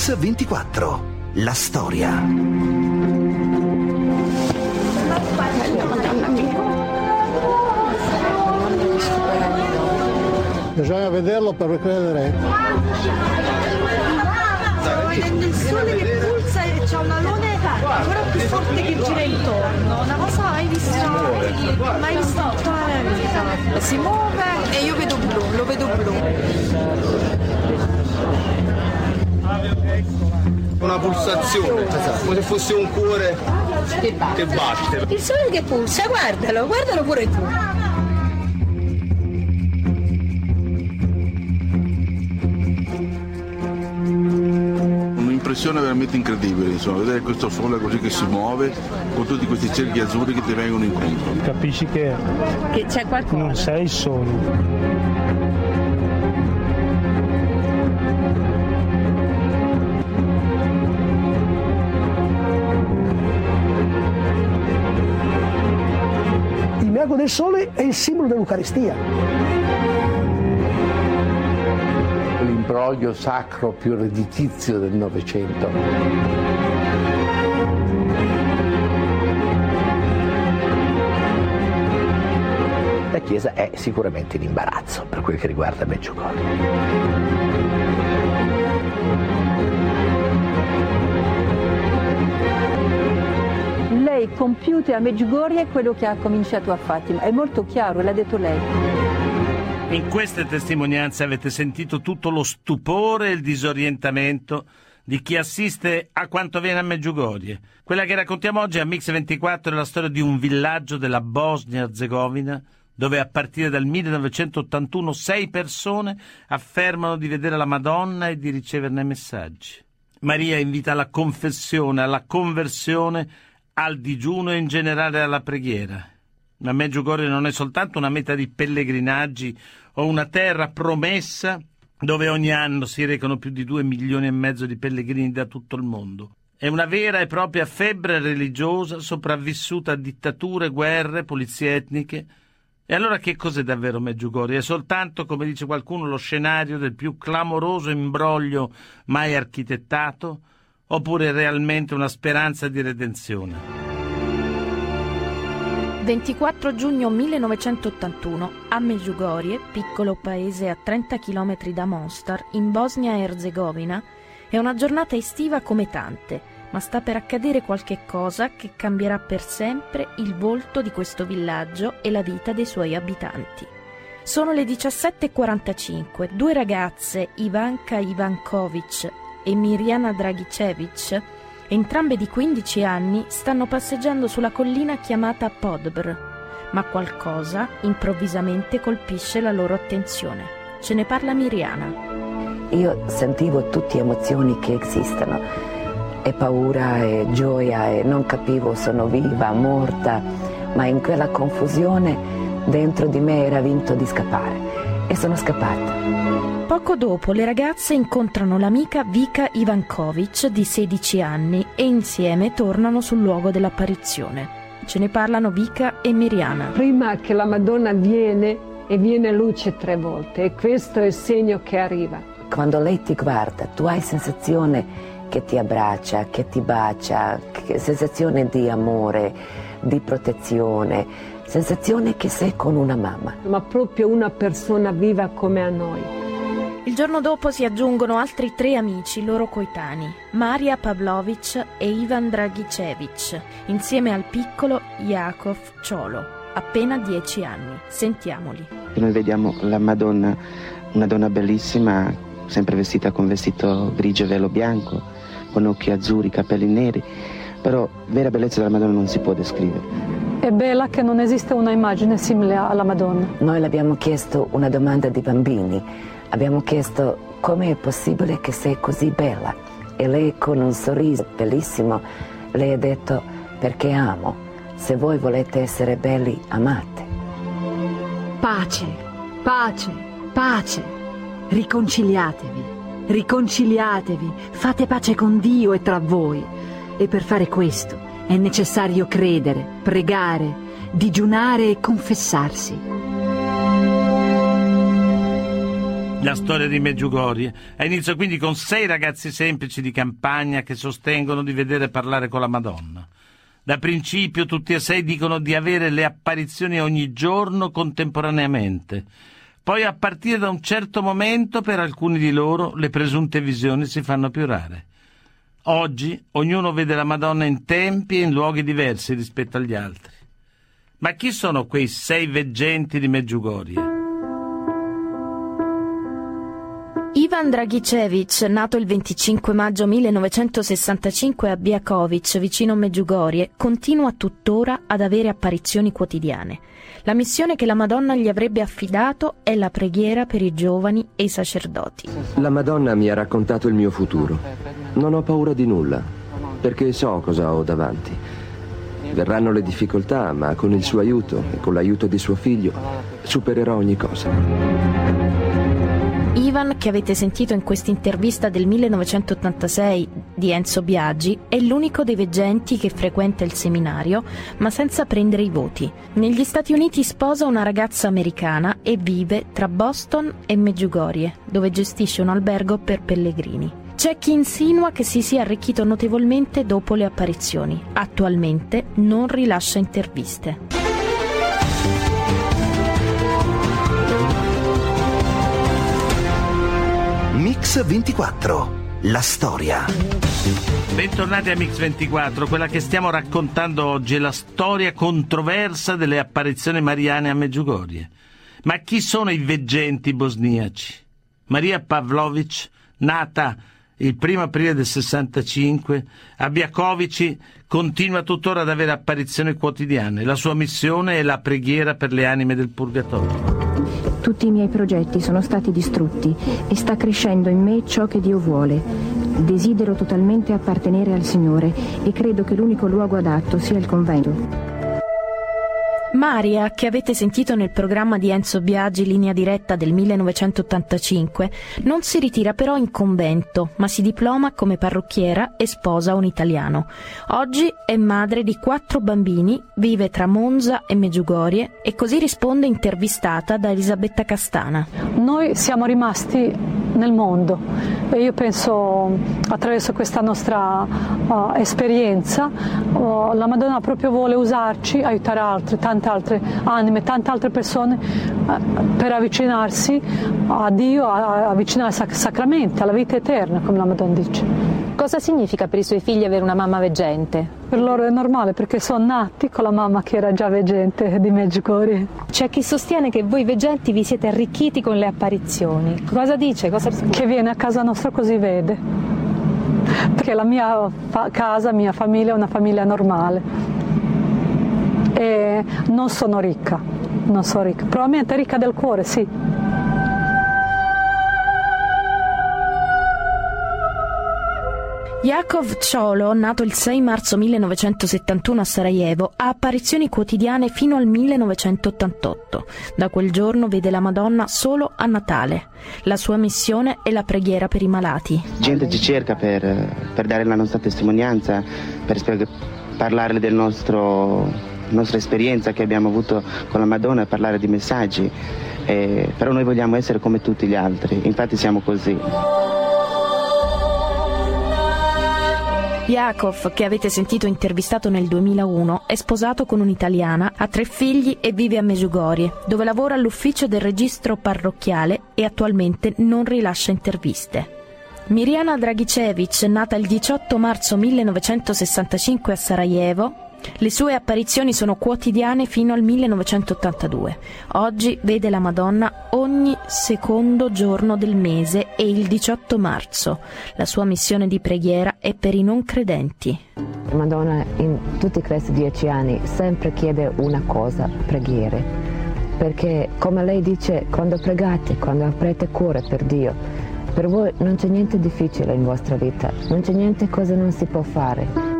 Mix 24. La storia. Bisogna vederlo per credere. Il sole che pulsa e c'è un alone ancora più forte che gira intorno. Una cosa mai vista, mai vista in tutta la mia vita. Si muove e io vedo blu, lo vedo blu. Una pulsazione, come se fosse un cuore che batte. Il sole che pulsa, guardalo, guardalo pure tu. Un'impressione veramente incredibile, insomma, vedere questo sole così che si muove con tutti questi cerchi azzurri che ti vengono incontro. Capisci che Che c'è qualcosa. non sei solo. Il mago del sole è il simbolo dell'Eucaristia. l'imbroglio sacro più redditizio del Novecento. La Chiesa è sicuramente in imbarazzo per quel che riguarda Meggiugorio. Lei compiute a Medjugorje quello che ha cominciato a Fatima. È molto chiaro, l'ha detto lei. In queste testimonianze avete sentito tutto lo stupore e il disorientamento di chi assiste a quanto avviene a Meggiugorie. Quella che raccontiamo oggi a Mix 24 è la storia di un villaggio della Bosnia-Herzegovina dove a partire dal 1981 sei persone affermano di vedere la Madonna e di riceverne messaggi. Maria invita alla confessione, alla conversione, al digiuno e in generale alla preghiera. Ma Meggiugorie non è soltanto una meta di pellegrinaggi o una terra promessa dove ogni anno si recano più di due milioni e mezzo di pellegrini da tutto il mondo. È una vera e propria febbre religiosa sopravvissuta a dittature, guerre, polizie etniche. E allora che cos'è davvero Meggiugorie? È soltanto, come dice qualcuno, lo scenario del più clamoroso imbroglio mai architettato? Oppure realmente una speranza di redenzione? 24 giugno 1981 a Medjugorje, piccolo paese a 30 km da Mostar, in Bosnia e Erzegovina, è una giornata estiva come tante, ma sta per accadere qualche cosa che cambierà per sempre il volto di questo villaggio e la vita dei suoi abitanti. Sono le 17.45, due ragazze, Ivanka Ivankovic e Mirjana Dragicevic, entrambe di 15 anni, stanno passeggiando sulla collina chiamata Podbr, ma qualcosa improvvisamente colpisce la loro attenzione. Ce ne parla Mirjana. Io sentivo tutte emozioni che esistono, e paura e gioia e non capivo sono viva, morta, ma in quella confusione dentro di me era vinto di scappare e sono scappata. Poco dopo le ragazze incontrano l'amica Vika Ivankovic di 16 anni e insieme tornano sul luogo dell'apparizione. Ce ne parlano Vika e Miriana. Prima che la Madonna viene e viene luce tre volte e questo è il segno che arriva. Quando lei ti guarda, tu hai sensazione che ti abbraccia, che ti bacia, che- sensazione di amore, di protezione, sensazione che sei con una mamma. Ma proprio una persona viva come a noi. Il giorno dopo si aggiungono altri tre amici loro coetanei, Maria Pavlovic e Ivan Dragicevic, insieme al piccolo Jakov Ciolo, appena 10 anni. Sentiamoli. Noi vediamo la Madonna, una donna bellissima, sempre vestita con vestito grigio e velo bianco, con occhi azzurri, capelli neri, però vera bellezza della Madonna non si può descrivere. È bella che non esiste una immagine simile alla Madonna. Noi le abbiamo chiesto una domanda di bambini, abbiamo chiesto come è possibile che sei così bella e lei con un sorriso bellissimo, lei ha detto perché amo, se voi volete essere belli amate. Pace, pace, pace. Riconciliatevi, riconciliatevi, fate pace con Dio e tra voi. E per fare questo è necessario credere, pregare, digiunare e confessarsi. La storia di Meggiugorie ha inizio quindi con sei ragazzi semplici di campagna che sostengono di vedere parlare con la Madonna. Da principio tutti e sei dicono di avere le apparizioni ogni giorno contemporaneamente. Poi a partire da un certo momento per alcuni di loro le presunte visioni si fanno più rare. Oggi ognuno vede la Madonna in tempi e in luoghi diversi rispetto agli altri. Ma chi sono quei sei veggenti di Meggiugorie? Ivan Dragicevic, nato il 25 maggio 1965 a Biakovic, vicino Meggiugorie, continua tuttora ad avere apparizioni quotidiane. La missione che la Madonna gli avrebbe affidato è la preghiera per i giovani e i sacerdoti. La Madonna mi ha raccontato il mio futuro. Non ho paura di nulla, perché so cosa ho davanti. Verranno le difficoltà, ma con il suo aiuto e con l'aiuto di suo figlio supererò ogni cosa. Ivan, che avete sentito in questa intervista del 1986 di Enzo Biaggi, è l'unico dei veggenti che frequenta il seminario, ma senza prendere i voti. Negli Stati Uniti sposa una ragazza americana e vive tra Boston e Meggiugorie, dove gestisce un albergo per pellegrini. C'è chi insinua che si sia arricchito notevolmente dopo le apparizioni. Attualmente non rilascia interviste. Mix 24. La storia. Bentornati a Mix 24, quella che stiamo raccontando oggi è la storia controversa delle apparizioni mariane a Meggiugorie. Ma chi sono i veggenti bosniaci? Maria Pavlovic, nata il 1 aprile del 65, a Biakovici continua tuttora ad avere apparizioni quotidiane. La sua missione è la preghiera per le anime del purgatorio. Tutti i miei progetti sono stati distrutti e sta crescendo in me ciò che Dio vuole. Desidero totalmente appartenere al Signore e credo che l'unico luogo adatto sia il convento. Maria, che avete sentito nel programma di Enzo Biagi Linea diretta del 1985, non si ritira però in convento, ma si diploma come parrucchiera e sposa un italiano. Oggi è madre di quattro bambini, vive tra Monza e Meggiugorie e così risponde intervistata da Elisabetta Castana. Noi siamo rimasti nel mondo e io penso attraverso questa nostra uh, esperienza uh, la Madonna proprio vuole usarci, aiutare altri, tante altre anime, tante altre persone uh, per avvicinarsi a Dio, a, avvicinarsi ai sacramenti, alla vita eterna, come la Madonna dice. Cosa significa per i suoi figli avere una mamma veggente? Per loro è normale perché sono nati con la mamma che era già veggente di Medjugorje. C'è chi sostiene che voi veggenti vi siete arricchiti con le apparizioni. Cosa dice? Cosa che viene a casa nostra così vede. Perché la mia fa- casa, mia famiglia è una famiglia normale. E non sono ricca, non sono ricca. Probabilmente ricca del cuore, sì Yakov Ciolo, nato il 6 marzo 1971 a Sarajevo, ha apparizioni quotidiane fino al 1988. Da quel giorno vede la Madonna solo a Natale. La sua missione è la preghiera per i malati. Gente ci cerca per, per dare la nostra testimonianza, per parlare della nostra esperienza che abbiamo avuto con la Madonna e parlare di messaggi. Eh, però noi vogliamo essere come tutti gli altri, infatti siamo così. Yakov, che avete sentito intervistato nel 2001, è sposato con un'italiana, ha tre figli e vive a Mesugorie, dove lavora all'ufficio del registro parrocchiale e attualmente non rilascia interviste. Miriana Dragicevic, nata il 18 marzo 1965 a Sarajevo, le sue apparizioni sono quotidiane fino al 1982. Oggi vede la Madonna ogni secondo giorno del mese e il 18 marzo. La sua missione di preghiera è per i non credenti. Madonna in tutti questi dieci anni sempre chiede una cosa, preghiere. Perché come lei dice, quando pregate, quando aprite cuore per Dio, per voi non c'è niente difficile in vostra vita, non c'è niente cosa non si può fare.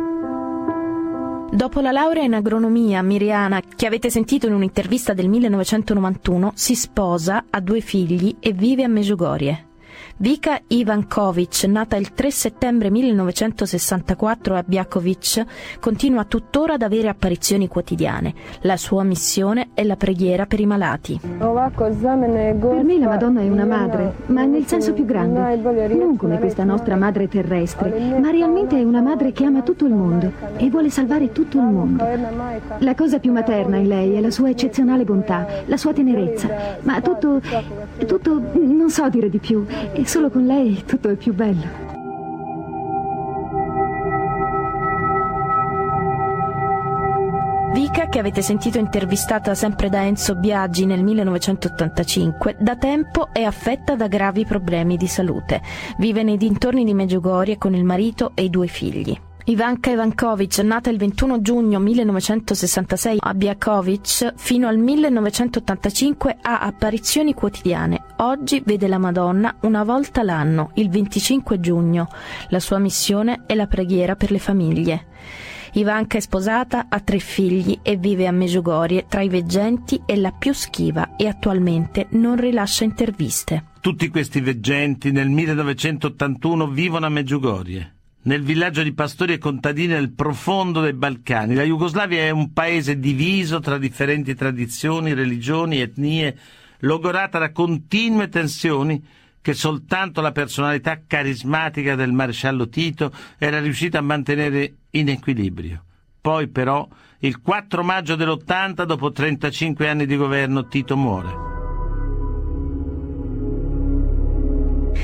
Dopo la laurea in agronomia, Miriana, che avete sentito in un'intervista del 1991, si sposa, ha due figli e vive a Meggiugorie. Vika Ivankovic, nata il 3 settembre 1964 a Biakovic, continua tuttora ad avere apparizioni quotidiane. La sua missione è la preghiera per i malati. Per me la Madonna è una madre, ma nel senso più grande. Non come questa nostra madre terrestre, ma realmente è una madre che ama tutto il mondo e vuole salvare tutto il mondo. La cosa più materna in lei è la sua eccezionale bontà, la sua tenerezza, ma tutto, tutto, non so dire di più, solo con lei tutto è più bello. Vika, che avete sentito intervistata sempre da Enzo Biaggi nel 1985, da tempo è affetta da gravi problemi di salute. Vive nei dintorni di Meggiugorie con il marito e i due figli. Ivanka Ivankovic, nata il 21 giugno 1966 a Biakovic, fino al 1985 ha apparizioni quotidiane. Oggi vede la Madonna una volta l'anno, il 25 giugno. La sua missione è la preghiera per le famiglie. Ivanka è sposata, ha tre figli e vive a Meggiugorie, tra i veggenti e la più schiva e attualmente non rilascia interviste. Tutti questi veggenti nel 1981 vivono a Meggiugorie nel villaggio di pastori e contadini nel profondo dei Balcani. La Jugoslavia è un paese diviso tra differenti tradizioni, religioni, etnie, logorata da continue tensioni che soltanto la personalità carismatica del maresciallo Tito era riuscita a mantenere in equilibrio. Poi però, il 4 maggio dell'80, dopo 35 anni di governo, Tito muore.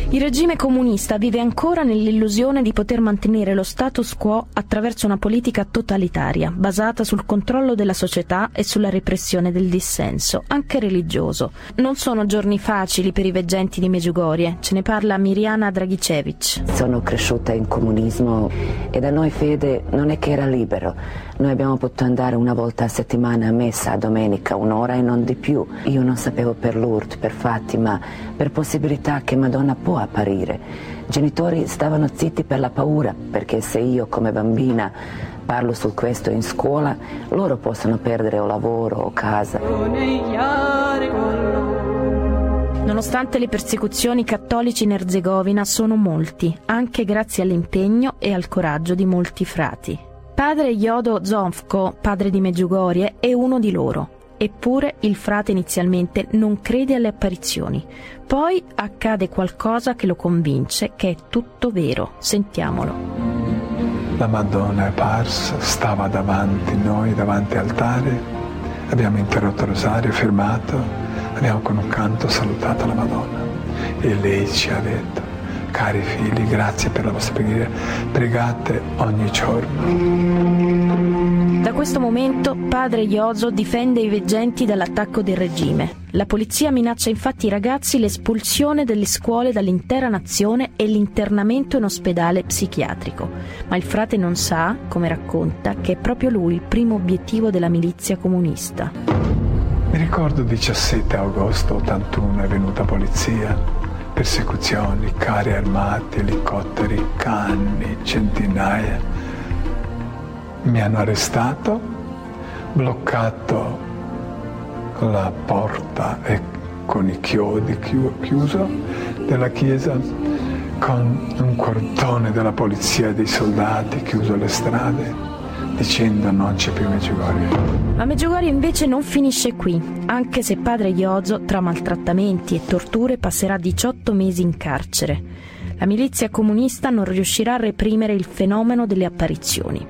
Il regime comunista vive ancora nell'illusione di poter mantenere lo status quo attraverso una politica totalitaria, basata sul controllo della società e sulla repressione del dissenso, anche religioso. Non sono giorni facili per i veggenti di Meggiugorie, ce ne parla Miriana Draghicevic. Sono cresciuta in comunismo e da noi fede non è che era libero. Noi abbiamo potuto andare una volta a settimana a messa a domenica, un'ora e non di più. Io non sapevo per Lourdes, per Fatima, per possibilità che Madonna può apparire. I genitori stavano zitti per la paura, perché se io come bambina parlo su questo in scuola, loro possono perdere o lavoro o casa. Nonostante le persecuzioni cattolici in Erzegovina sono molti, anche grazie all'impegno e al coraggio di molti frati. Padre Jodo Zonfko, padre di Meggiugorie, è uno di loro. Eppure il frate inizialmente non crede alle apparizioni. Poi accade qualcosa che lo convince che è tutto vero. Sentiamolo. La Madonna è apparsa, stava davanti noi, davanti all'altare. Abbiamo interrotto il rosario, fermato, abbiamo con un canto salutato la Madonna. E lei ci ha detto, cari figli, grazie per la vostra preghiera, pregate ogni giorno. Da questo momento padre Ioso difende i veggenti dall'attacco del regime. La polizia minaccia infatti i ragazzi l'espulsione delle scuole dall'intera nazione e l'internamento in ospedale psichiatrico. Ma il frate non sa, come racconta, che è proprio lui il primo obiettivo della milizia comunista. Mi ricordo 17 agosto 81 è venuta polizia persecuzioni, carri armati, elicotteri, canni, centinaia. Mi hanno arrestato, bloccato la porta e con i chiodi chiuso della chiesa, con un cordone della polizia e dei soldati chiuso le strade dicendo non c'è più Meggiugorio. Ma Meggiugorio invece non finisce qui, anche se padre Iozo, tra maltrattamenti e torture, passerà 18 mesi in carcere. La milizia comunista non riuscirà a reprimere il fenomeno delle apparizioni.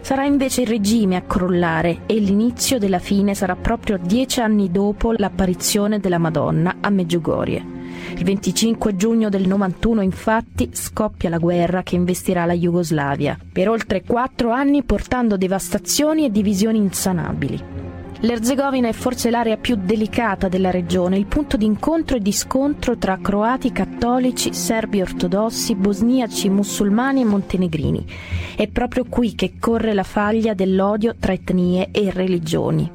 Sarà invece il regime a crollare e l'inizio della fine sarà proprio dieci anni dopo l'apparizione della Madonna a Meggiugorie. Il 25 giugno del 91 infatti scoppia la guerra che investirà la Jugoslavia, per oltre quattro anni portando devastazioni e divisioni insanabili. L'Erzegovina è forse l'area più delicata della regione, il punto di incontro e di scontro tra croati cattolici, serbi ortodossi, bosniaci musulmani e montenegrini. È proprio qui che corre la faglia dell'odio tra etnie e religioni.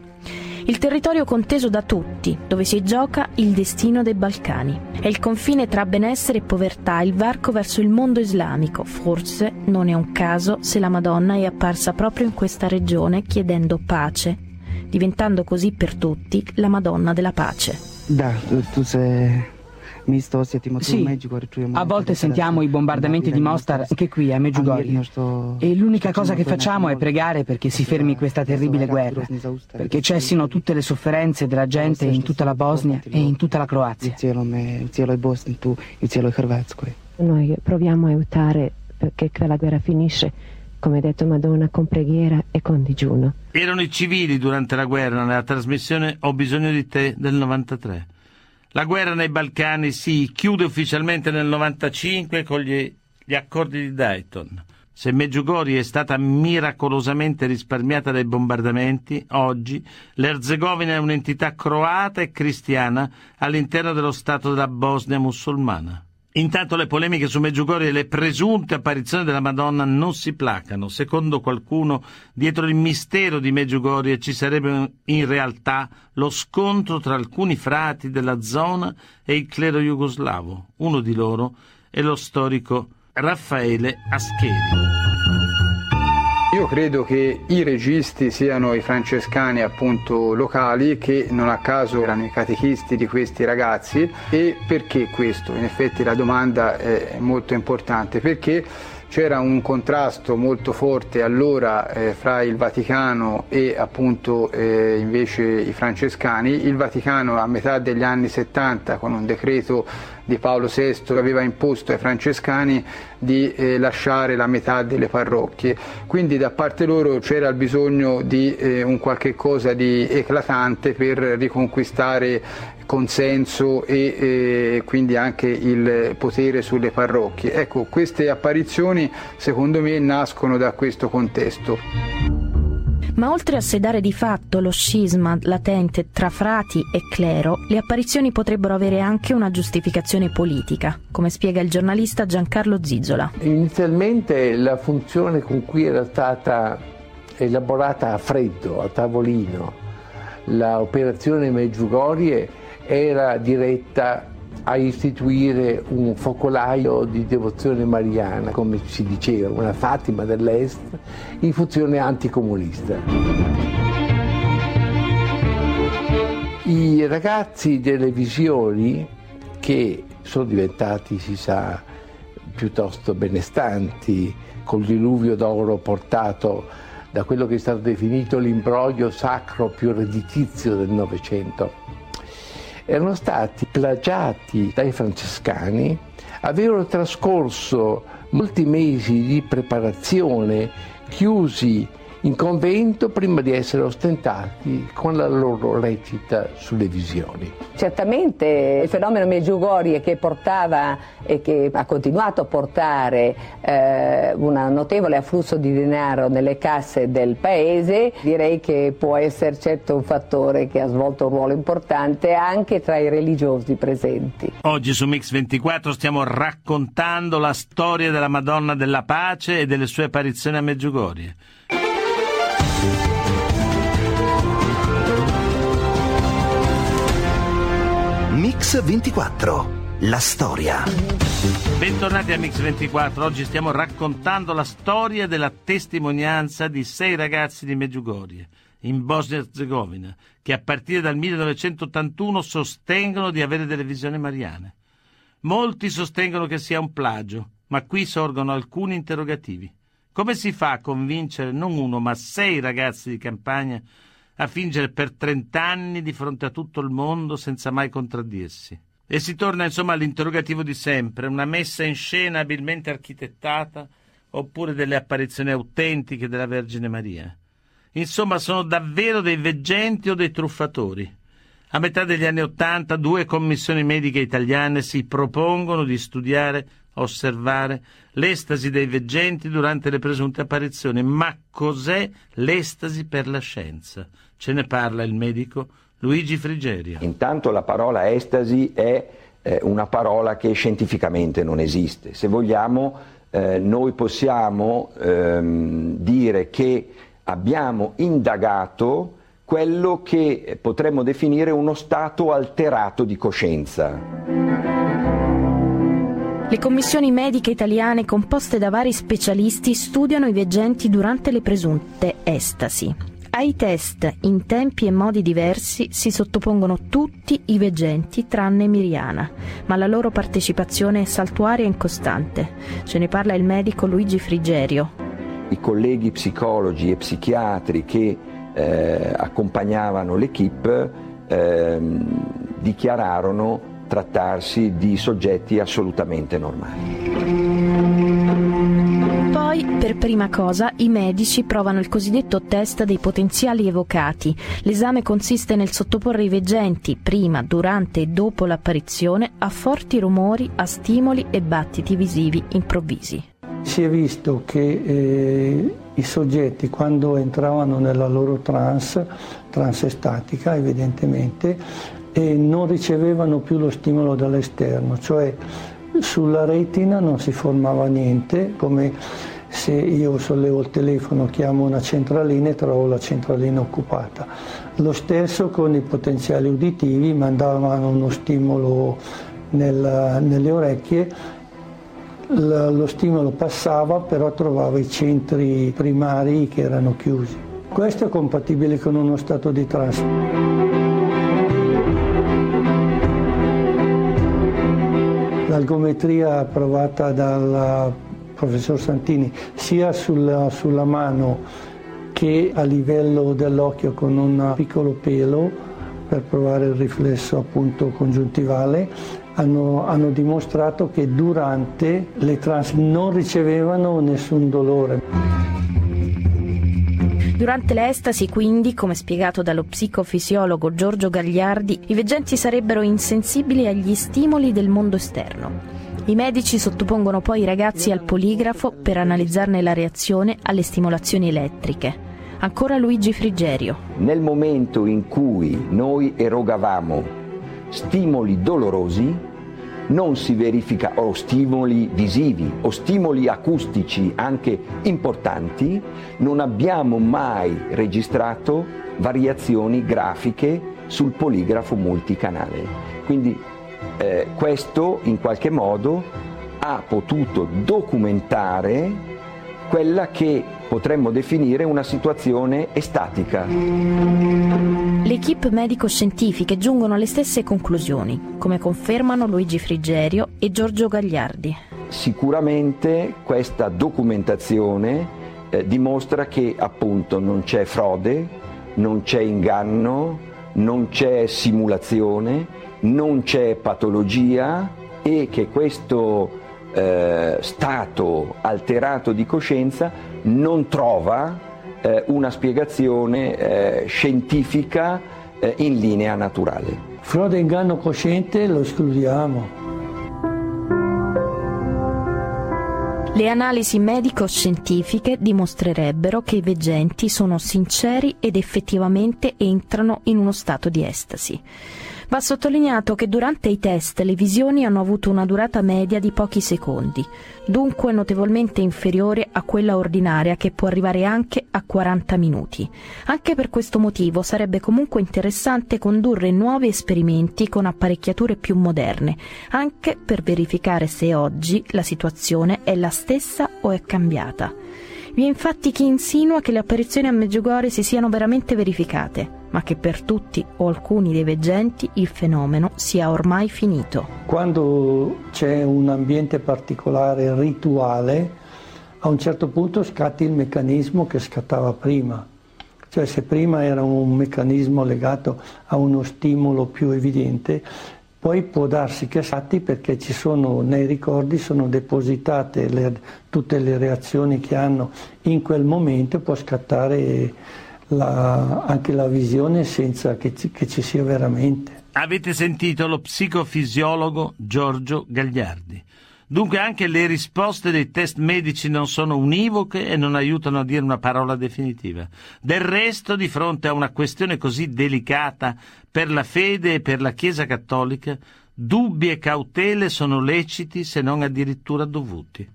Il territorio conteso da tutti, dove si gioca il destino dei Balcani. È il confine tra benessere e povertà, il varco verso il mondo islamico. Forse non è un caso se la Madonna è apparsa proprio in questa regione chiedendo pace, diventando così per tutti la Madonna della pace. Da, tu sei Sì, a volte sentiamo i bombardamenti di Mostar anche qui a Medjugorje e l'unica cosa che facciamo è pregare perché si fermi questa terribile guerra, perché cessino tutte le sofferenze della gente in tutta la Bosnia e in tutta la Croazia. Noi proviamo a aiutare perché quella guerra finisce, come ha detto Madonna, con preghiera e con digiuno. Erano i civili durante la guerra. Nella trasmissione Ho bisogno di te del 93. La guerra nei Balcani si chiude ufficialmente nel 95 con gli, gli accordi di Dayton. Se Meggiugorje è stata miracolosamente risparmiata dai bombardamenti, oggi l'Erzegovina è un'entità croata e cristiana all'interno dello Stato della Bosnia musulmana. Intanto le polemiche su Meggiugorje e le presunte apparizioni della Madonna non si placano. Secondo qualcuno, dietro il mistero di Meggiugorje ci sarebbe in realtà lo scontro tra alcuni frati della zona e il clero jugoslavo. Uno di loro è lo storico Raffaele Ascheri. Io credo che i registi siano i francescani appunto locali che non a caso erano i catechisti di questi ragazzi e perché questo? In effetti la domanda è molto importante perché c'era un contrasto molto forte allora eh, fra il Vaticano e appunto eh, invece i francescani. Il Vaticano a metà degli anni 70 con un decreto di Paolo VI aveva imposto ai francescani di eh, lasciare la metà delle parrocchie, quindi da parte loro c'era il bisogno di eh, un qualche cosa di eclatante per riconquistare consenso e eh, quindi anche il potere sulle parrocchie. Ecco, queste apparizioni secondo me nascono da questo contesto. Ma oltre a sedare di fatto lo scisma latente tra frati e clero, le apparizioni potrebbero avere anche una giustificazione politica, come spiega il giornalista Giancarlo Zizzola. Inizialmente la funzione con cui era stata elaborata a freddo, a tavolino, l'operazione Meggiugorie era diretta a istituire un focolaio di devozione mariana, come si diceva, una Fatima dell'Est, in funzione anticomunista. I ragazzi delle visioni, che sono diventati, si sa, piuttosto benestanti, col diluvio d'oro portato da quello che è stato definito l'imbroglio sacro più redditizio del Novecento, erano stati plagiati dai francescani, avevano trascorso molti mesi di preparazione chiusi in convento prima di essere ostentati con la loro recita sulle visioni. Certamente il fenomeno Meggiugorie che portava e che ha continuato a portare eh, un notevole afflusso di denaro nelle casse del paese, direi che può essere certo un fattore che ha svolto un ruolo importante anche tra i religiosi presenti. Oggi su Mix 24 stiamo raccontando la storia della Madonna della Pace e delle sue apparizioni a Meggiugorie. Mix 24, la storia. Bentornati a Mix 24, oggi stiamo raccontando la storia della testimonianza di sei ragazzi di Meggiugorie, in Bosnia-Herzegovina, che a partire dal 1981 sostengono di avere delle visioni mariane. Molti sostengono che sia un plagio, ma qui sorgono alcuni interrogativi. Come si fa a convincere non uno, ma sei ragazzi di campagna a fingere per trent'anni di fronte a tutto il mondo senza mai contraddirsi. E si torna insomma all'interrogativo di sempre, una messa in scena abilmente architettata oppure delle apparizioni autentiche della Vergine Maria. Insomma, sono davvero dei veggenti o dei truffatori. A metà degli anni Ottanta due commissioni mediche italiane si propongono di studiare, osservare l'estasi dei veggenti durante le presunte apparizioni. Ma cos'è l'estasi per la scienza? Ce ne parla il medico Luigi Frigerio. Intanto la parola estasi è eh, una parola che scientificamente non esiste. Se vogliamo, eh, noi possiamo ehm, dire che abbiamo indagato quello che potremmo definire uno stato alterato di coscienza. Le commissioni mediche italiane composte da vari specialisti studiano i veggenti durante le presunte estasi. Ai test, in tempi e modi diversi, si sottopongono tutti i veggenti tranne Miriana, ma la loro partecipazione è saltuaria e incostante. Ce ne parla il medico Luigi Frigerio. I colleghi psicologi e psichiatri che eh, accompagnavano l'equipe eh, dichiararono trattarsi di soggetti assolutamente normali. Poi, per prima cosa, i medici provano il cosiddetto test dei potenziali evocati. L'esame consiste nel sottoporre i veggenti, prima, durante e dopo l'apparizione, a forti rumori, a stimoli e battiti visivi improvvisi. Si è visto che eh, i soggetti quando entravano nella loro trance, trance estatica evidentemente, eh, non ricevevano più lo stimolo dall'esterno, cioè sulla retina non si formava niente, come se io sollevo il telefono, chiamo una centralina e trovo la centralina occupata. Lo stesso con i potenziali uditivi, mandavano uno stimolo nel, nelle orecchie, lo stimolo passava però trovava i centri primari che erano chiusi. Questo è compatibile con uno stato di trance. L'algometria provata dal professor Santini, sia sulla, sulla mano che a livello dell'occhio con un piccolo pelo per provare il riflesso appunto congiuntivale, hanno, hanno dimostrato che durante le trans non ricevevano nessun dolore. Durante le estasi, quindi, come spiegato dallo psicofisiologo Giorgio Gagliardi, i veggenti sarebbero insensibili agli stimoli del mondo esterno. I medici sottopongono poi i ragazzi al poligrafo per analizzarne la reazione alle stimolazioni elettriche. Ancora Luigi Frigerio. Nel momento in cui noi erogavamo stimoli dolorosi, non si verifica, o stimoli visivi o stimoli acustici anche importanti, non abbiamo mai registrato variazioni grafiche sul poligrafo multicanale. Quindi eh, questo in qualche modo ha potuto documentare quella che potremmo definire una situazione estatica. Le equip medico-scientifiche giungono alle stesse conclusioni, come confermano Luigi Frigerio e Giorgio Gagliardi. Sicuramente questa documentazione eh, dimostra che appunto non c'è frode, non c'è inganno, non c'è simulazione, non c'è patologia e che questo eh, stato alterato di coscienza non trova eh, una spiegazione eh, scientifica eh, in linea naturale. Frode inganno cosciente lo escludiamo. Le analisi medico-scientifiche dimostrerebbero che i veggenti sono sinceri ed effettivamente entrano in uno stato di estasi. Va sottolineato che durante i test le visioni hanno avuto una durata media di pochi secondi, dunque notevolmente inferiore a quella ordinaria che può arrivare anche a 40 minuti. Anche per questo motivo sarebbe comunque interessante condurre nuovi esperimenti con apparecchiature più moderne, anche per verificare se oggi la situazione è la stessa o è cambiata. Vi è infatti chi insinua che le apparizioni a Meggiugorje si siano veramente verificate ma che per tutti o alcuni dei veggenti il fenomeno sia ormai finito. Quando c'è un ambiente particolare rituale, a un certo punto scatti il meccanismo che scattava prima. Cioè se prima era un meccanismo legato a uno stimolo più evidente, poi può darsi che scatti perché ci sono nei ricordi sono depositate le, tutte le reazioni che hanno in quel momento e può scattare la, anche la visione senza che ci, che ci sia veramente. Avete sentito lo psicofisiologo Giorgio Gagliardi. Dunque anche le risposte dei test medici non sono univoche e non aiutano a dire una parola definitiva. Del resto, di fronte a una questione così delicata per la fede e per la Chiesa cattolica, dubbi e cautele sono leciti se non addirittura dovuti.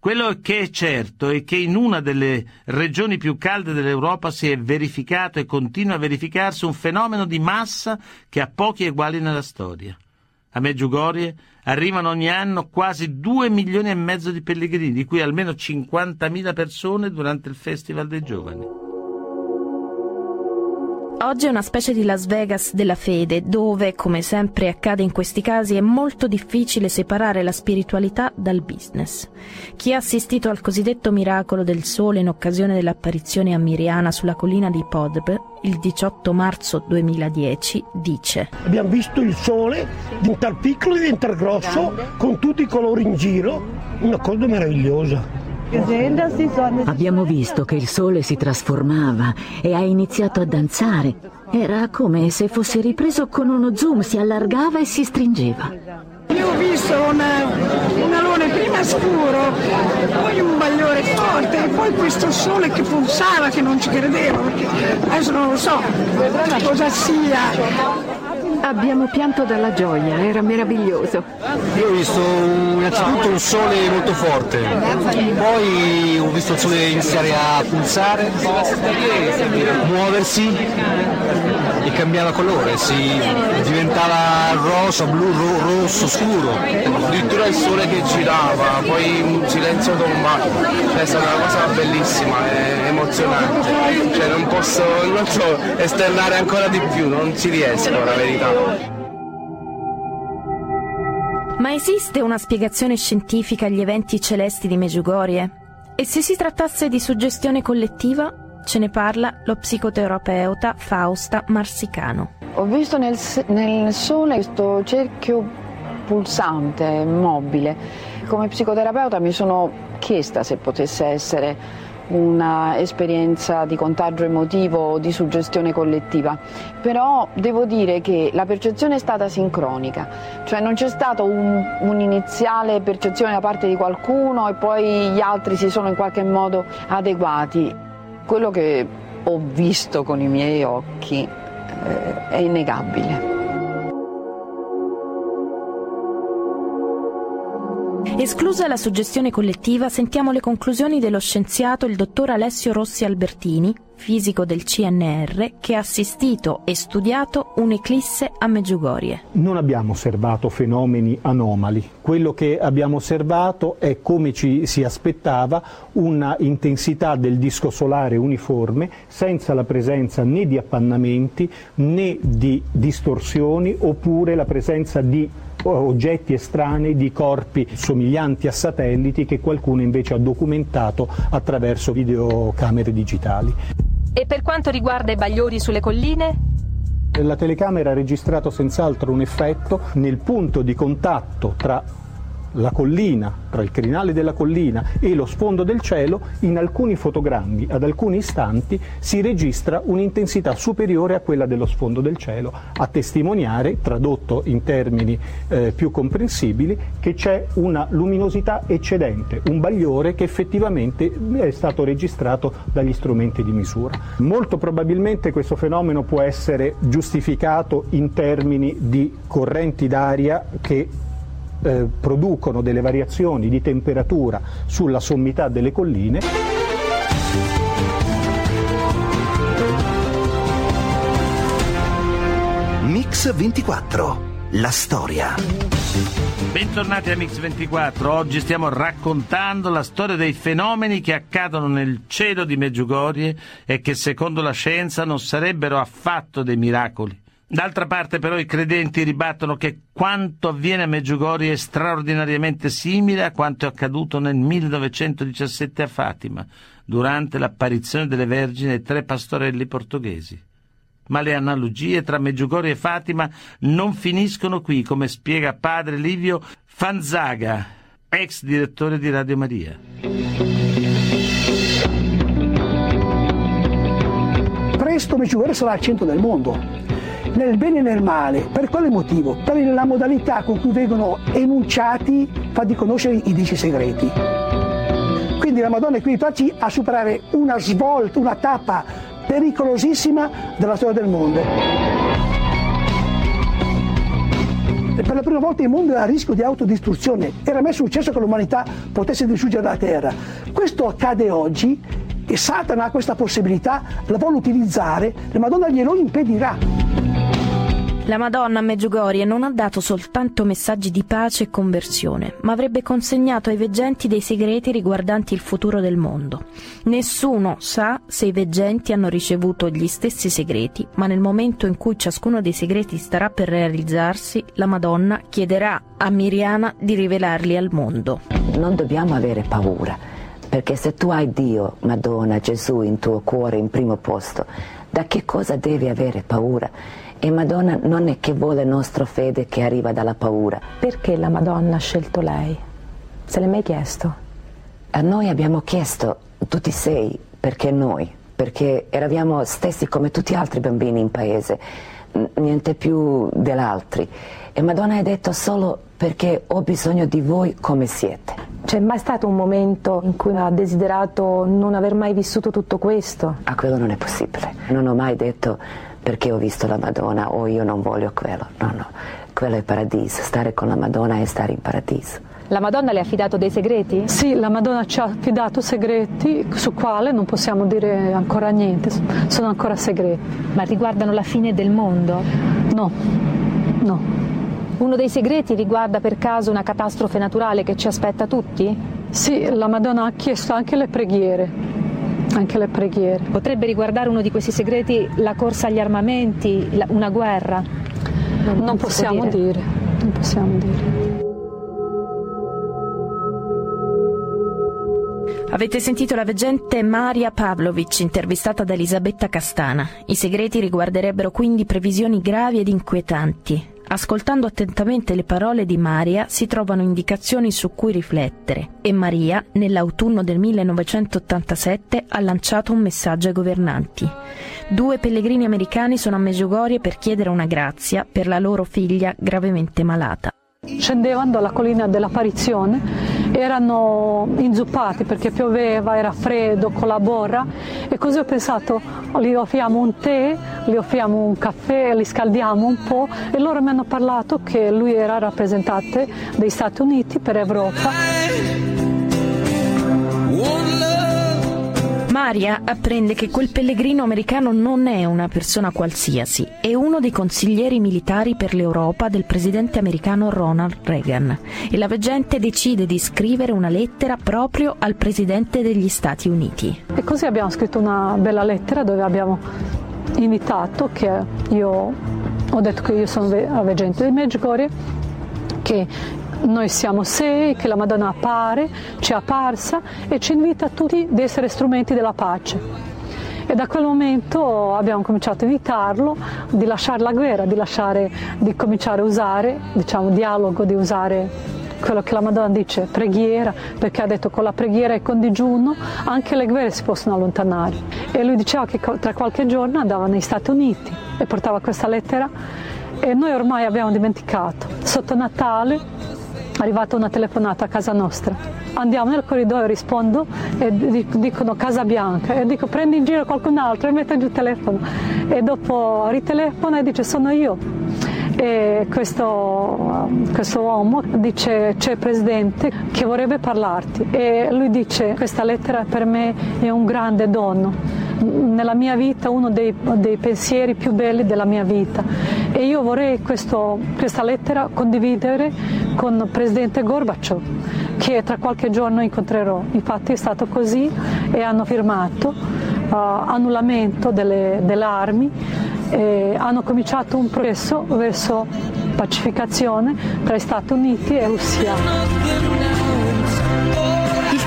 Quello che è certo è che in una delle regioni più calde dell'Europa si è verificato e continua a verificarsi un fenomeno di massa che ha pochi eguali nella storia. A Meggiugorie arrivano ogni anno quasi due milioni e mezzo di pellegrini, di cui almeno 50.000 persone durante il Festival dei Giovani. Oggi è una specie di Las Vegas della fede, dove, come sempre accade in questi casi, è molto difficile separare la spiritualità dal business. Chi ha assistito al cosiddetto miracolo del sole in occasione dell'apparizione a Miriana sulla collina di Podb, il 18 marzo 2010, dice Abbiamo visto il sole diventare piccolo e diventare grosso, con tutti i colori in giro, una cosa meravigliosa. Abbiamo visto che il sole si trasformava e ha iniziato a danzare. Era come se fosse ripreso con uno zoom, si allargava e si stringeva. Io ho visto una, un alone prima scuro, poi un bagliore forte e poi questo sole che pulsava che non ci credevo, perché adesso non lo so cosa sia. Abbiamo pianto dalla gioia, era meraviglioso. Io ho visto innanzitutto un sole molto forte, poi ho visto il sole iniziare a pulsare, muoversi e cambiava colore, si diventava rosa, blu, ro- rosso scuro. Addirittura il sole che girava, poi un silenzio tombato, è stata una cosa bellissima, è emozionante, cioè non posso, non so, esternare ancora di più, non ci riesco la verità. Ma esiste una spiegazione scientifica agli eventi celesti di Meggiugorie? E se si trattasse di suggestione collettiva? Ce ne parla lo psicoterapeuta Fausta Marsicano. Ho visto nel, nel sole questo cerchio pulsante, mobile. Come psicoterapeuta mi sono chiesta se potesse essere un'esperienza di contagio emotivo o di suggestione collettiva, però devo dire che la percezione è stata sincronica, cioè non c'è stata un, un'iniziale percezione da parte di qualcuno e poi gli altri si sono in qualche modo adeguati. Quello che ho visto con i miei occhi eh, è innegabile. Esclusa la suggestione collettiva, sentiamo le conclusioni dello scienziato il dottor Alessio Rossi Albertini, fisico del CNR, che ha assistito e studiato un'eclisse a Meggiugorie. Non abbiamo osservato fenomeni anomali. Quello che abbiamo osservato è, come ci si aspettava, una intensità del disco solare uniforme, senza la presenza né di appannamenti né di distorsioni, oppure la presenza di oggetti estranei di corpi somiglianti a satelliti che qualcuno invece ha documentato attraverso videocamere digitali. E per quanto riguarda i bagliori sulle colline? La telecamera ha registrato senz'altro un effetto nel punto di contatto tra la collina, tra il crinale della collina e lo sfondo del cielo, in alcuni fotogrammi, ad alcuni istanti, si registra un'intensità superiore a quella dello sfondo del cielo, a testimoniare, tradotto in termini eh, più comprensibili, che c'è una luminosità eccedente, un bagliore che effettivamente è stato registrato dagli strumenti di misura. Molto probabilmente questo fenomeno può essere giustificato in termini di correnti d'aria che eh, producono delle variazioni di temperatura sulla sommità delle colline. Mix 24, la storia. Bentornati a Mix24, oggi stiamo raccontando la storia dei fenomeni che accadono nel cielo di Meggiugorie e che secondo la scienza non sarebbero affatto dei miracoli. D'altra parte però i credenti ribattono che quanto avviene a Meggiugorje è straordinariamente simile a quanto è accaduto nel 1917 a Fatima, durante l'apparizione delle vergini ai tre pastorelli portoghesi. Ma le analogie tra Meggiugorje e Fatima non finiscono qui, come spiega padre Livio Fanzaga, ex direttore di Radio Maria. Presto Meggiugorje sarà al centro del mondo nel bene e nel male. Per quale motivo? Per la modalità con cui vengono enunciati, fa di conoscere i dieci segreti. Quindi la Madonna è qui aiutarci a superare una svolta, una tappa pericolosissima della storia del mondo. Per la prima volta il mondo era a rischio di autodistruzione, era mai successo che l'umanità potesse distruggere la Terra. Questo accade oggi e Satana ha questa possibilità, la vuole utilizzare, la Madonna glielo impedirà. La Madonna a Meggiugorie non ha dato soltanto messaggi di pace e conversione, ma avrebbe consegnato ai veggenti dei segreti riguardanti il futuro del mondo. Nessuno sa se i veggenti hanno ricevuto gli stessi segreti, ma nel momento in cui ciascuno dei segreti starà per realizzarsi, la Madonna chiederà a Miriana di rivelarli al mondo. Non dobbiamo avere paura, perché se tu hai Dio, Madonna, Gesù in tuo cuore in primo posto, da che cosa devi avere paura? E Madonna non è che vuole nostra fede che arriva dalla paura. Perché la Madonna ha scelto lei? Se l'hai mai chiesto? A noi abbiamo chiesto, tutti sei, perché noi? Perché eravamo stessi come tutti gli altri bambini in paese, niente più dell'altri. E Madonna ha detto solo perché ho bisogno di voi come siete. C'è mai stato un momento in cui ha desiderato non aver mai vissuto tutto questo? Ah, quello non è possibile. Non ho mai detto perché ho visto la Madonna o io non voglio quello. No, no, quello è paradiso. Stare con la Madonna è stare in paradiso. La Madonna le ha affidato dei segreti? Sì, la Madonna ci ha affidato segreti su quale non possiamo dire ancora niente, sono ancora segreti. Ma riguardano la fine del mondo? No, no. Uno dei segreti riguarda per caso una catastrofe naturale che ci aspetta tutti? Sì, la Madonna ha chiesto anche le preghiere anche le preghiere. Potrebbe riguardare uno di questi segreti la corsa agli armamenti, una guerra? Non, non possiamo dire. dire. Non possiamo dire. Avete sentito la veggente Maria Pavlovic intervistata da Elisabetta Castana. I segreti riguarderebbero quindi previsioni gravi ed inquietanti. Ascoltando attentamente le parole di Maria si trovano indicazioni su cui riflettere e Maria, nell'autunno del 1987, ha lanciato un messaggio ai governanti. Due pellegrini americani sono a Meggiugorie per chiedere una grazia per la loro figlia gravemente malata. Scendevano dalla collina dell'apparizione, erano inzuppati perché pioveva, era freddo con la borra e così ho pensato gli offriamo un tè, gli offriamo un caffè, li scaldiamo un po' e loro mi hanno parlato che lui era rappresentante degli Stati Uniti per Europa. Maria apprende che quel pellegrino americano non è una persona qualsiasi, è uno dei consiglieri militari per l'Europa del presidente americano Ronald Reagan e la veggente decide di scrivere una lettera proprio al presidente degli Stati Uniti. E così abbiamo scritto una bella lettera dove abbiamo invitato che io ho detto che io sono veggente di Medjugorje che noi siamo sei, che la Madonna appare, ci è apparsa e ci invita tutti ad essere strumenti della pace. E da quel momento abbiamo cominciato a invitarlo di lasciare la guerra, di, lasciare, di cominciare a usare, diciamo, dialogo, di usare quello che la Madonna dice, preghiera, perché ha detto con la preghiera e con digiuno anche le guerre si possono allontanare. E lui diceva che tra qualche giorno andava negli Stati Uniti e portava questa lettera e noi ormai abbiamo dimenticato. Sotto Natale arrivata una telefonata a casa nostra. Andiamo nel corridoio, rispondo e dicono Casa Bianca e dico prendi in giro qualcun altro e metto giù il telefono e dopo ritelefona e dice sono io. E questo, questo uomo dice c'è il presidente che vorrebbe parlarti. E lui dice questa lettera per me è un grande dono. Nella mia vita uno dei, dei, pensieri più belli della mia vita. E io vorrei questo, questa lettera condividere con il presidente Gorbaciov che tra qualche giorno incontrerò. Infatti è stato così e hanno firmato uh, annullamento delle, delle armi e hanno cominciato un processo verso pacificazione tra Stati Uniti e Russia.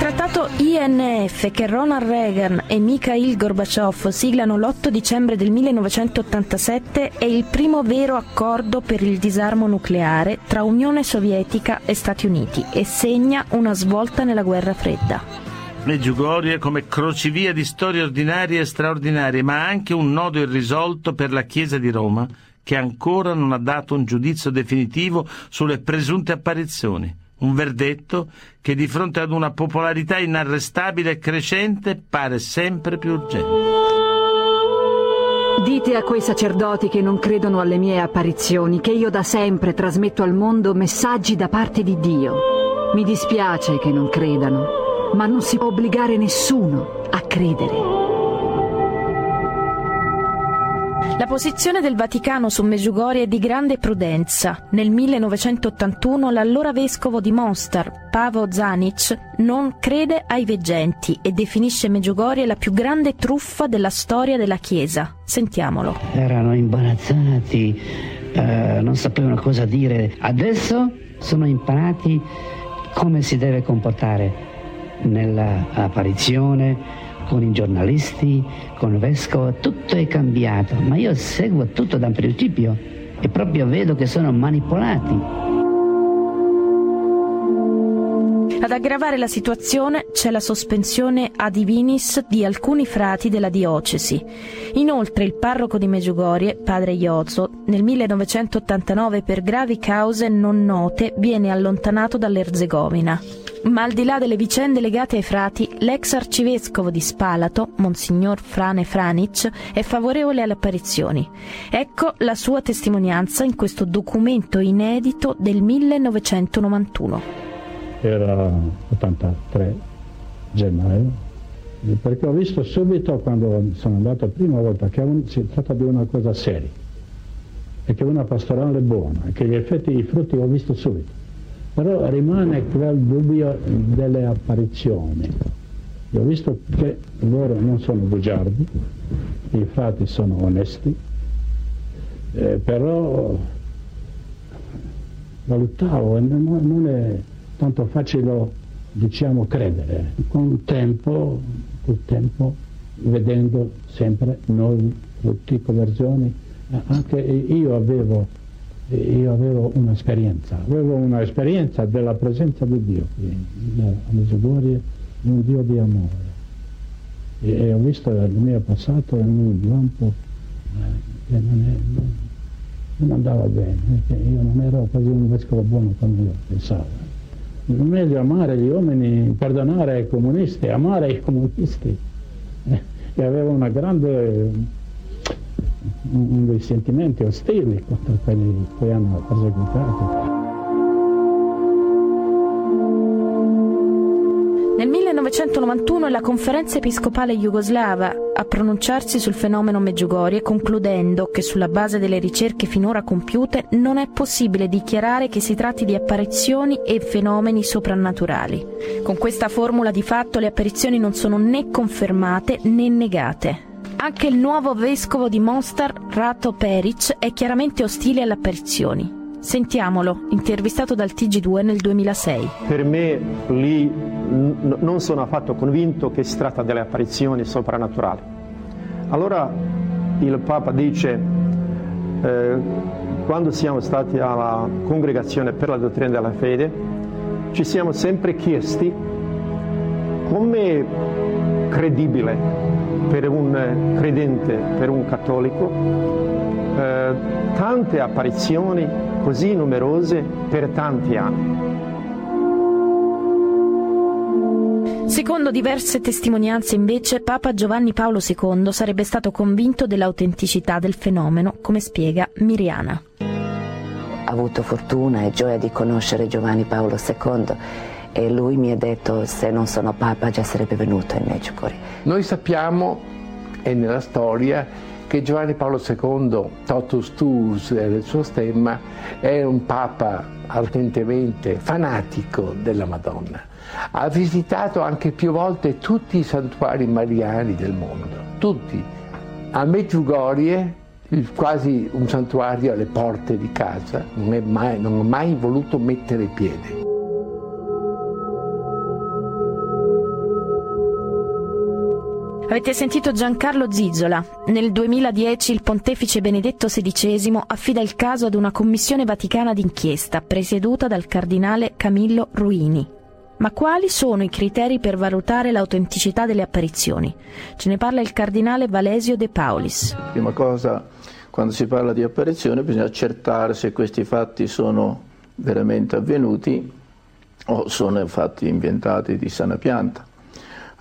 trattato INF che Ronald Reagan e Mikhail Gorbaciov siglano l'8 dicembre del 1987 è il primo vero accordo per il disarmo nucleare tra Unione Sovietica e Stati Uniti e segna una svolta nella guerra fredda. Meggiugorie come crocevia di storie ordinarie e straordinarie, ma anche un nodo irrisolto per la Chiesa di Roma, che ancora non ha dato un giudizio definitivo sulle presunte apparizioni un verdetto che di fronte ad una popolarità inarrestabile e crescente pare sempre più urgente. Dite a quei sacerdoti che non credono alle mie apparizioni che io da sempre trasmetto al mondo messaggi da parte di Dio. Mi dispiace che non credano, ma non si può obbligare nessuno a credere. La posizione del Vaticano su Medjugorje è di grande prudenza. Nel 1981 l'allora vescovo di Mostar, Pavo Zanic, non crede ai veggenti e definisce Medjugorje la più grande truffa della storia della Chiesa. Sentiamolo. Erano imbarazzati, eh, non sapevano cosa dire. Adesso sono imparati come si deve comportare nell'apparizione, con i giornalisti, con il vescovo, tutto è cambiato, ma io seguo tutto da principio e proprio vedo che sono manipolati. Ad aggravare la situazione c'è la sospensione a divinis di alcuni frati della diocesi. Inoltre il parroco di Meggiugorie, padre Iozzo, nel 1989 per gravi cause non note viene allontanato dall'Erzegovina. Ma al di là delle vicende legate ai frati, l'ex arcivescovo di Spalato, Monsignor Frane Franic, è favorevole alle apparizioni. Ecco la sua testimonianza in questo documento inedito del 1991 era 83 gennaio, perché ho visto subito quando sono andato la prima volta che si tratta di una cosa seria e che una pastorale buona e che gli effetti, i frutti ho visto subito. Però rimane quel dubbio delle apparizioni. Io ho visto che loro non sono bugiardi, i frati sono onesti, eh, però valutavo, non, non è tanto facile diciamo credere. Con tempo, col tempo vedendo sempre noi tutti conversioni, anche io avevo, io avevo un'esperienza, avevo un'esperienza della presenza di Dio a Medjugorje, un Dio di amore. E, e, ho visto il mio passato in un lampo eh, che non, è, non, non, andava bene, perché io non ero quasi un vescovo buono come io pensavo. Meglio amare gli uomini, perdonare i comunisti, amare i comunisti, che avevano una grande, dei sentimenti ostili contro quelli che hanno perseguitato. Nel 1991 è la conferenza episcopale jugoslava a pronunciarsi sul fenomeno Meggiugorie concludendo che sulla base delle ricerche finora compiute non è possibile dichiarare che si tratti di apparizioni e fenomeni soprannaturali. Con questa formula di fatto le apparizioni non sono né confermate né negate. Anche il nuovo vescovo di Mostar, Rato Peric, è chiaramente ostile alle apparizioni. Sentiamolo, intervistato dal TG2 nel 2006. Per me lì n- non sono affatto convinto che si tratta delle apparizioni soprannaturali. Allora il Papa dice, eh, quando siamo stati alla congregazione per la dottrina della fede, ci siamo sempre chiesti come credibile per un credente, per un cattolico, eh, tante apparizioni così numerose per tanti anni. Secondo diverse testimonianze invece, Papa Giovanni Paolo II sarebbe stato convinto dell'autenticità del fenomeno, come spiega Miriana. Ho avuto fortuna e gioia di conoscere Giovanni Paolo II e lui mi ha detto se non sono Papa già sarebbe venuto in Medjugorje. Noi sappiamo, e nella storia, che Giovanni Paolo II, totus tuus del suo stemma, è un papa ardentemente fanatico della Madonna. Ha visitato anche più volte tutti i santuari mariani del mondo, tutti. A Medjugorje, quasi un santuario alle porte di casa, non, mai, non ha mai voluto mettere piede. Avete sentito Giancarlo Zizzola. Nel 2010 il pontefice Benedetto XVI affida il caso ad una commissione vaticana d'inchiesta presieduta dal cardinale Camillo Ruini. Ma quali sono i criteri per valutare l'autenticità delle apparizioni? Ce ne parla il cardinale Valesio De Paulis. Prima cosa, quando si parla di apparizione, bisogna accertare se questi fatti sono veramente avvenuti o sono fatti inventati di sana pianta.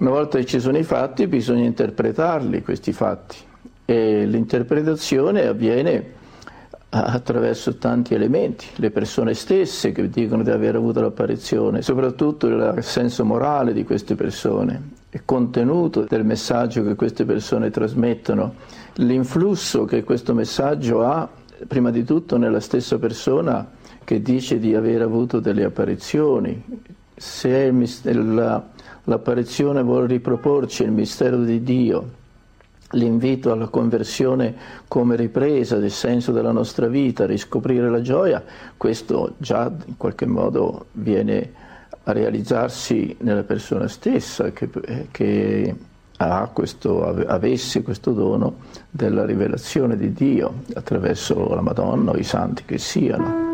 Una volta che ci sono i fatti bisogna interpretarli questi fatti. E l'interpretazione avviene attraverso tanti elementi, le persone stesse che dicono di aver avuto l'apparizione, soprattutto il senso morale di queste persone. Contenuto del messaggio che queste persone trasmettono, l'influsso che questo messaggio ha prima di tutto nella stessa persona che dice di aver avuto delle apparizioni. Se la, l'apparizione vuole riproporci il mistero di Dio, l'invito alla conversione come ripresa del senso della nostra vita, riscoprire la gioia, questo già in qualche modo viene a realizzarsi nella persona stessa che, che questo, avesse questo dono della rivelazione di Dio attraverso la Madonna o i santi che siano.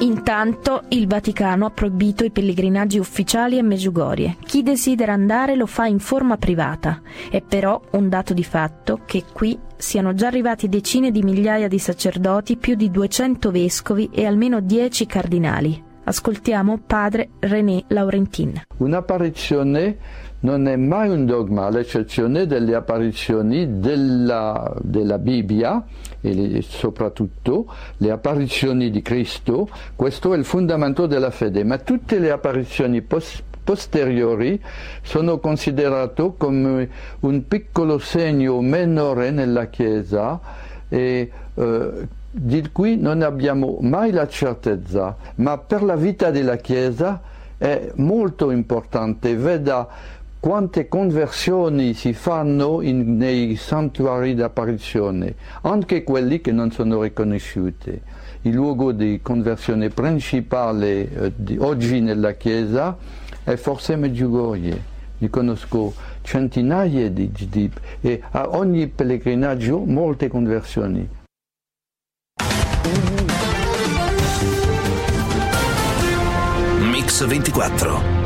Intanto il Vaticano ha proibito i pellegrinaggi ufficiali a Meggiugorie. Chi desidera andare lo fa in forma privata. È però un dato di fatto che qui siano già arrivati decine di migliaia di sacerdoti, più di 200 vescovi e almeno 10 cardinali. Ascoltiamo padre René Laurentin. Un'apparizione non è mai un dogma, all'eccezione delle apparizioni della, della Bibbia e soprattutto le apparizioni di Cristo. Questo è il fondamento della fede, ma tutte le apparizioni post posteriori sono considerate come un piccolo segno minore nella Chiesa e eh, di cui non abbiamo mai la certezza, ma per la vita della Chiesa è molto importante. Veda quante conversioni si fanno in, nei santuari d'apparizione, anche quelli che non sono riconosciuti. Il luogo di conversione principale eh, di oggi nella Chiesa è forse Medjugorje. Ne conosco centinaia di, di, e a ogni pellegrinaggio molte conversioni. Mix 24